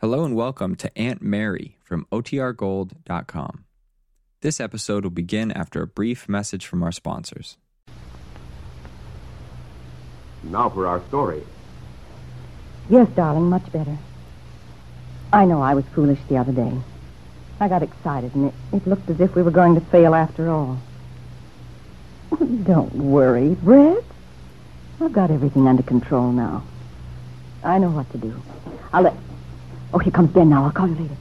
Hello and welcome to Aunt Mary from OTRGold.com. This episode will begin after a brief message from our sponsors. Now for our story. Yes, darling, much better. I know I was foolish the other day. I got excited, and it, it looked as if we were going to fail after all. Don't worry, Brett. I've got everything under control now. I know what to do. I'll let. Oh, here comes Ben now. I'll call you later.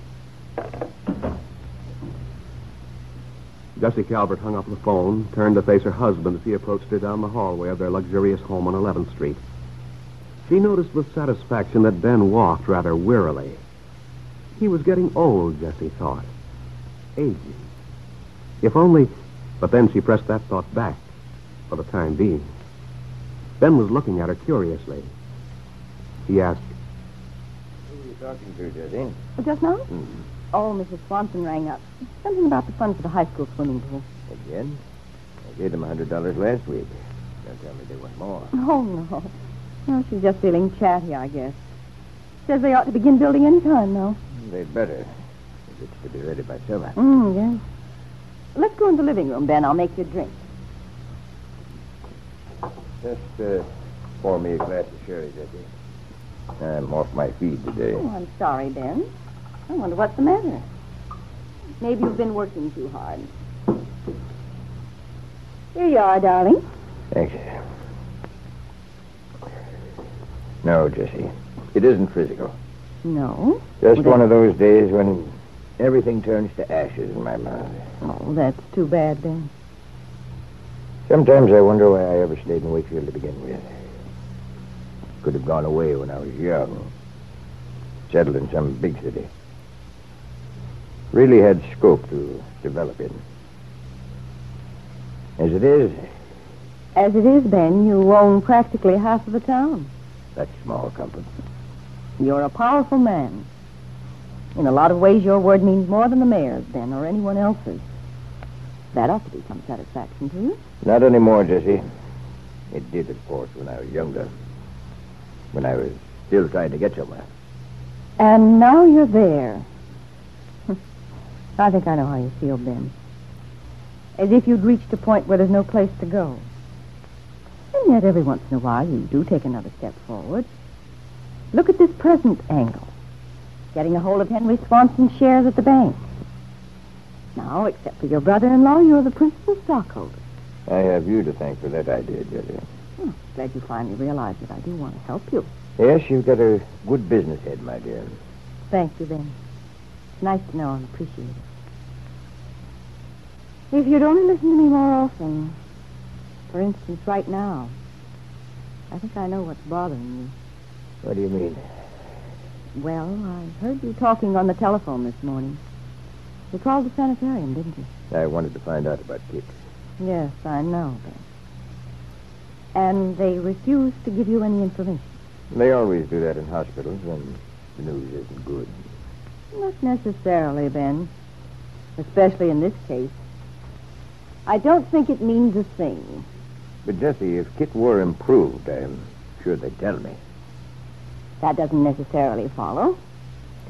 Jessie Calvert hung up the phone, turned to face her husband as he approached her down the hallway of their luxurious home on 11th Street. She noticed with satisfaction that Ben walked rather wearily. He was getting old, Jessie thought. Aging. If only. But then she pressed that thought back for the time being. Ben was looking at her curiously. He asked, talking to, Jessie? Oh, just now? Oh, Mrs. Swanson rang up. Something about the funds for the high school swimming pool. Again? I gave them a hundred dollars last week. Don't tell me they want more. Oh, no. No, she's just feeling chatty, I guess. Says they ought to begin building any time now. They'd better. If it's to be ready by summer. Mm, yes. Let's go in the living room, Ben. I'll make you a drink. Just uh, pour me a glass of sherry, Jessie. I'm off my feed today. Oh, I'm sorry, Ben. I wonder what's the matter. Maybe you've been working too hard. Here you are, darling. Thanks. No, Jessie. It isn't physical. No? Just Well, one of those days when everything turns to ashes in my mouth. Oh, that's too bad, Ben. Sometimes I wonder why I ever stayed in Wakefield to begin with. Could have gone away when I was young. Settled in some big city. Really had scope to develop in. As it is, As it is, Ben, you own practically half of the town. that's small comfort. You're a powerful man. In a lot of ways, your word means more than the mayor's, Ben, or anyone else's. That ought to be some satisfaction to you. Not anymore, Jessie. It did, of course, when I was younger. When I was still trying to get somewhere. And now you're there. I think I know how you feel, Ben. As if you'd reached a point where there's no place to go. And yet, every once in a while, you do take another step forward. Look at this present angle. Getting a hold of Henry Swanson's shares at the bank. Now, except for your brother-in-law, you're the principal stockholder. I have you to thank for that idea, Jessie. Glad you finally realized that I do want to help you. Yes, you've got a good business head, my dear. Thank you, Ben. It's nice to know and appreciate it. If you'd only listen to me more often, for instance, right now, I think I know what's bothering you. What do you mean? Well, I heard you talking on the telephone this morning. You called the sanitarium, didn't you? I wanted to find out about Kit. Yes, I know, Ben. And they refuse to give you any information. They always do that in hospitals when the news isn't good. Not necessarily, Ben. Especially in this case. I don't think it means a thing. But, Jessie, if Kit were improved, I'm sure they'd tell me. That doesn't necessarily follow,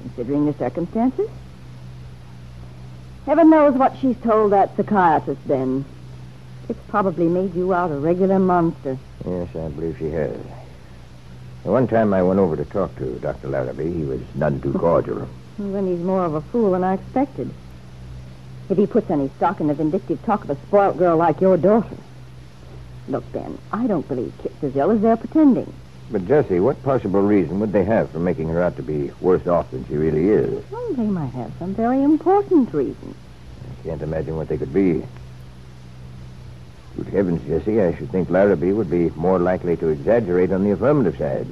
considering the circumstances. Heaven knows what she's told that psychiatrist, Ben. It's probably made you out a regular monster. Yes, I believe she has. The one time I went over to talk to Dr. Larrabee, he was none too cordial. Well, then he's more of a fool than I expected. If he puts any stock in the vindictive talk of a spoilt girl like your daughter. Look, Ben, I don't believe Kit's as ill as they're pretending. But, Jessie, what possible reason would they have for making her out to be worse off than she really is? Well, they might have some very important reason. I can't imagine what they could be. Good heavens, Jessie, I should think Larrabee would be more likely to exaggerate on the affirmative side.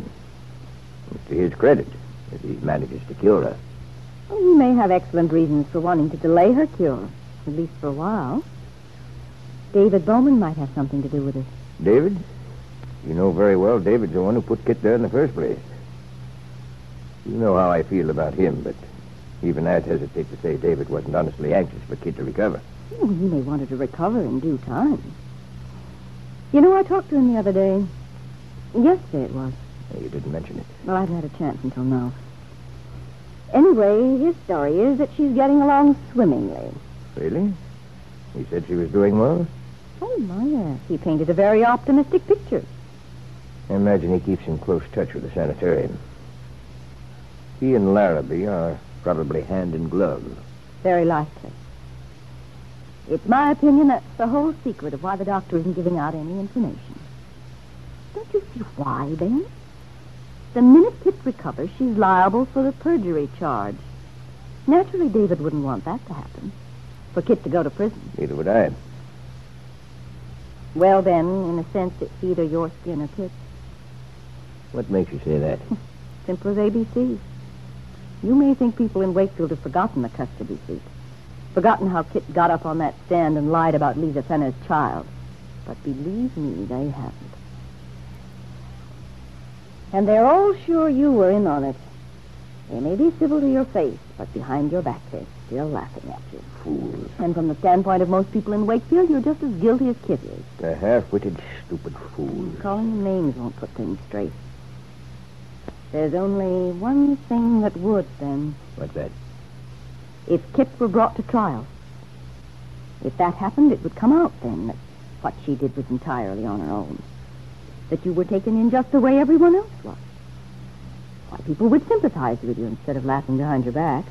It's to his credit if he manages to cure her. Well, he may have excellent reasons for wanting to delay her cure, at least for a while. David Bowman might have something to do with it. David? You know very well David's the one who put Kit there in the first place. You know how I feel about him, but even I'd hesitate to say David wasn't honestly anxious for Kit to recover. Oh, he may want her to recover in due time. You know, I talked to him the other day. Yesterday it was. You didn't mention it. Well, I've had a chance until now. Anyway, his story is that she's getting along swimmingly. Really? He said she was doing well? Oh, my, yes. He painted a very optimistic picture. I imagine he keeps in close touch with the sanitarium. He and Larrabee are probably hand in glove. Very likely. It's my opinion that's the whole secret of why the doctor isn't giving out any information. Don't you see why, Ben? The minute Kit recovers, she's liable for the perjury charge. Naturally, David wouldn't want that to happen. For Kit to go to prison. Neither would I. Well, then, in a sense, it's either your skin or Kit's. What makes you say that? Simple as ABC. You may think people in Wakefield have forgotten the custody suit. Forgotten how Kit got up on that stand and lied about Lisa Fenner's child. But believe me, they haven't. And they're all sure you were in on it. They may be civil to your face, but behind your back they're still laughing at you. Fools. And from the standpoint of most people in Wakefield, you're just as guilty as Kit is. A half-witted, stupid fool. Calling them names won't put things straight. There's only one thing that would, then. What's that? If Kit were brought to trial. If that happened, it would come out then that what she did was entirely on her own. That you were taken in just the way everyone else was. Why, people would sympathize with you instead of laughing behind your back.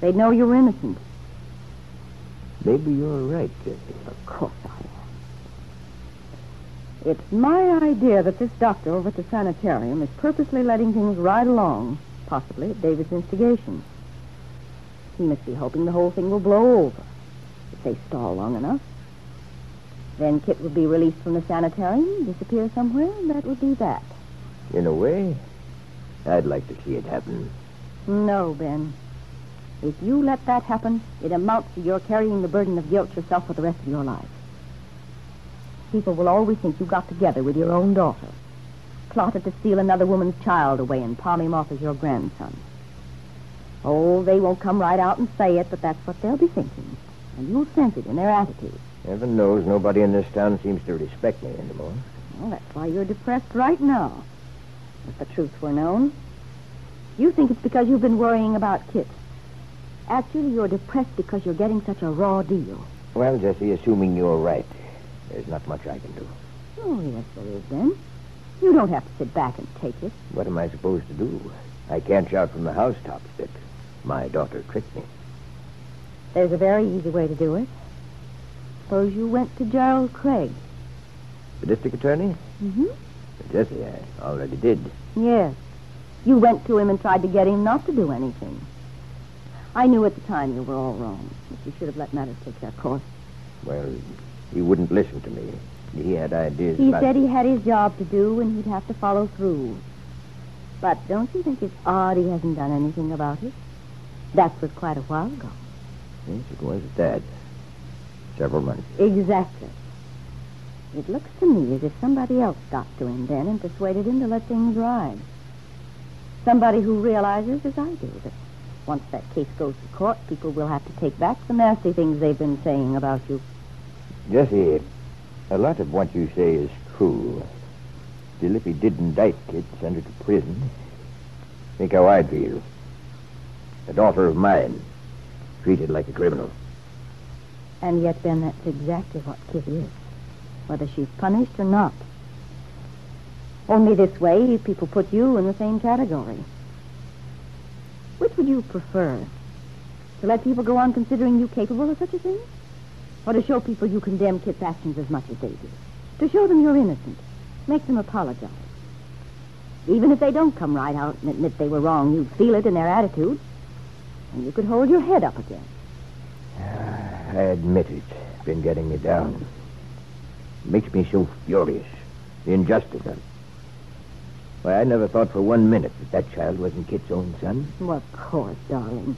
They'd know you were innocent. Maybe you're right, Jessie. Of course I am. It's my idea that this doctor over at the sanitarium is purposely letting things ride along, possibly at David's instigation. He must be hoping the whole thing will blow over if they stall long enough. Then Kit would be released from the sanitarium, disappear somewhere, and that would be that. In a way, I'd like to see it happen. No, Ben. If you let that happen, it amounts to your carrying the burden of guilt yourself for the rest of your life. People will always think you got together with your own daughter, plotted to steal another woman's child away and palm him off as your grandson. Oh, they won't come right out and say it, but that's what they'll be thinking. And you'll sense it in their attitude. Heaven knows nobody in this town seems to respect me anymore. Well, that's why you're depressed right now. If the truth were known. You think it's because you've been worrying about Kit. Actually, you're depressed because you're getting such a raw deal. Well, Jessie, assuming you're right, there's not much I can do. Oh, yes, there is, then. You don't have to sit back and take it. What am I supposed to do? I can't shout from the housetops that my daughter tricked me. There's a very easy way to do it. Suppose you went to Gerald Craig. The district attorney? Mm-hmm. Jessie, I already did. Yes. You went to him and tried to get him not to do anything. I knew at the time you were all wrong, but you should have let matters take their course. Well, he wouldn't listen to me. He had ideas He about... said he had his job to do and he'd have to follow through. But don't you think it's odd he hasn't done anything about it? That was quite a while ago. Yes, it was that. Several months. Exactly. It looks to me as if somebody else got to him then and persuaded him to let things ride. Somebody who realizes, as I do, that once that case goes to court, people will have to take back the nasty things they've been saying about you. Jessie, a lot of what you say is true. Still, if he did indict Kit, send her to prison, think how I'd feel. A daughter of mine, treated like a criminal. And yet, Ben, that's exactly what Kit is, whether she's punished or not. Only this way, people put you in the same category. Which would you prefer? To let people go on considering you capable of such a thing? Or to show people you condemn Kit's actions as much as they do? To show them you're innocent. Make them apologize. Even if they don't come right out and admit they were wrong, you'd feel it in their attitude. And you could hold your head up again. Ah, I admit it. It's been getting me down. It makes me so furious. The injustice of it. Why, I never thought for one minute that that child wasn't Kit's own son. Well, of course, darling.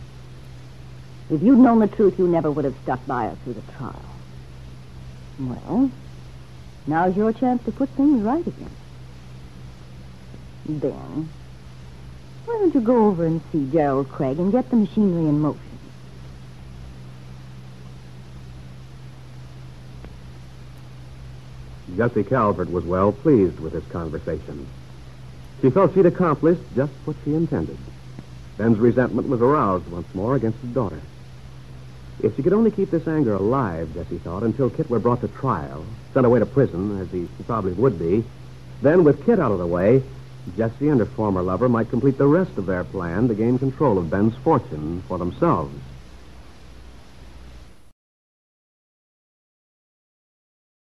If you'd known the truth, you never would have stuck by us through the trial. Well, now's your chance to put things right again. Ben, why don't you go over and see Gerald Craig and get the machinery in motion? Jessie Calvert was well pleased with this conversation. She felt she'd accomplished just what she intended. Ben's resentment was aroused once more against his daughter. If she could only keep this anger alive, Jessie thought, until Kit were brought to trial, sent away to prison, as he probably would be, then with Kit out of the way, Jessie and her former lover might complete the rest of their plan to gain control of Ben's fortune for themselves.